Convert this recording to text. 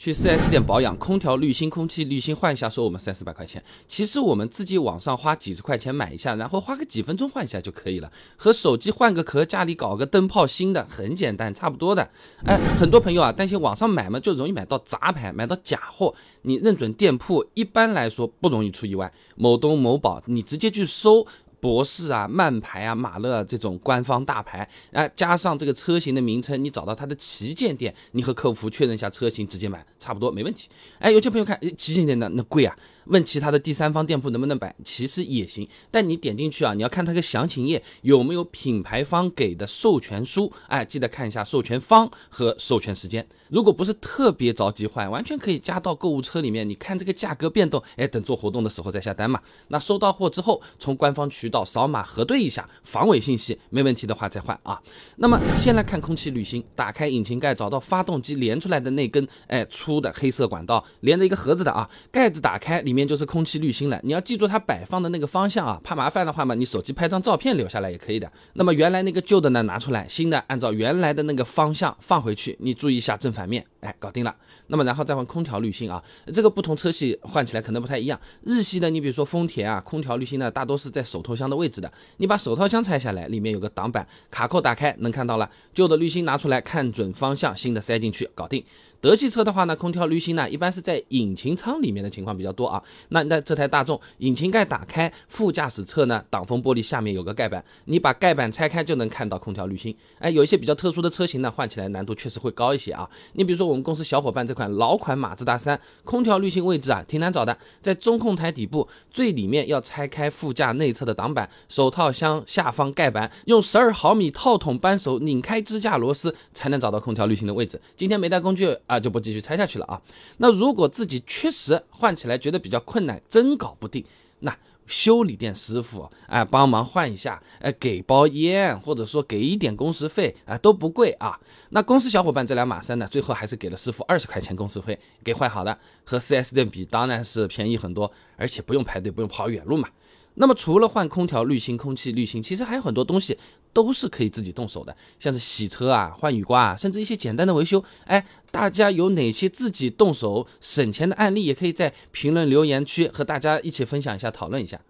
去 4S 店保养，空调滤芯、空气滤芯换一下，收我们三四百块钱。其实我们自己网上花几十块钱买一下，然后花个几分钟换一下就可以了，和手机换个壳、家里搞个灯泡新的很简单，差不多的。哎，很多朋友啊担心网上买嘛就容易买到杂牌、买到假货，你认准店铺，一般来说不容易出意外。某东、某宝，你直接去搜。博士啊、曼牌啊、马勒这种官方大牌，啊，加上这个车型的名称，你找到它的旗舰店，你和客服确认一下车型，直接买，差不多没问题。哎，有些朋友看旗舰店的那贵啊，问其他的第三方店铺能不能买，其实也行。但你点进去啊，你要看它个详情页有没有品牌方给的授权书，哎，记得看一下授权方和授权时间。如果不是特别着急换，完全可以加到购物车里面。你看这个价格变动，哎，等做活动的时候再下单嘛。那收到货之后，从官方渠道扫码核对一下防伪信息，没问题的话再换啊。那么先来看空气滤芯，打开引擎盖，找到发动机连出来的那根哎粗的黑色管道，连着一个盒子的啊。盖子打开，里面就是空气滤芯了。你要记住它摆放的那个方向啊，怕麻烦的话嘛，你手机拍张照片留下来也可以的。那么原来那个旧的呢拿出来，新的按照原来的那个方向放回去，你注意一下正反。反面，哎，搞定了。那么然后再换空调滤芯啊，这个不同车系换起来可能不太一样。日系的，你比如说丰田啊，空调滤芯呢，大多是在手套箱的位置的。你把手套箱拆下来，里面有个挡板，卡扣打开能看到了。旧的滤芯拿出来，看准方向，新的塞进去，搞定。德系车的话呢，空调滤芯呢，一般是在引擎舱里面的情况比较多啊。那那这台大众，引擎盖打开，副驾驶侧呢，挡风玻璃下面有个盖板，你把盖板拆开就能看到空调滤芯。哎，有一些比较特殊的车型呢，换起来难度确实会高一些啊。你比如说我们公司小伙伴这款老款马自达三，空调滤芯位置啊挺难找的，在中控台底部最里面要拆开副驾内侧的挡板，手套箱下方盖板，用十二毫米套筒扳手拧开支架螺丝，才能找到空调滤芯的位置。今天没带工具。啊，就不继续拆下去了啊。那如果自己确实换起来觉得比较困难，真搞不定，那修理店师傅哎帮忙换一下，哎给包烟或者说给一点工时费啊都不贵啊。那公司小伙伴这辆马三呢，最后还是给了师傅二十块钱工时费给换好的，和四 S 店比当然是便宜很多，而且不用排队，不用跑远路嘛。那么除了换空调滤芯、空气滤芯，其实还有很多东西都是可以自己动手的，像是洗车啊、换雨刮啊，甚至一些简单的维修。哎，大家有哪些自己动手省钱的案例，也可以在评论留言区和大家一起分享一下、讨论一下。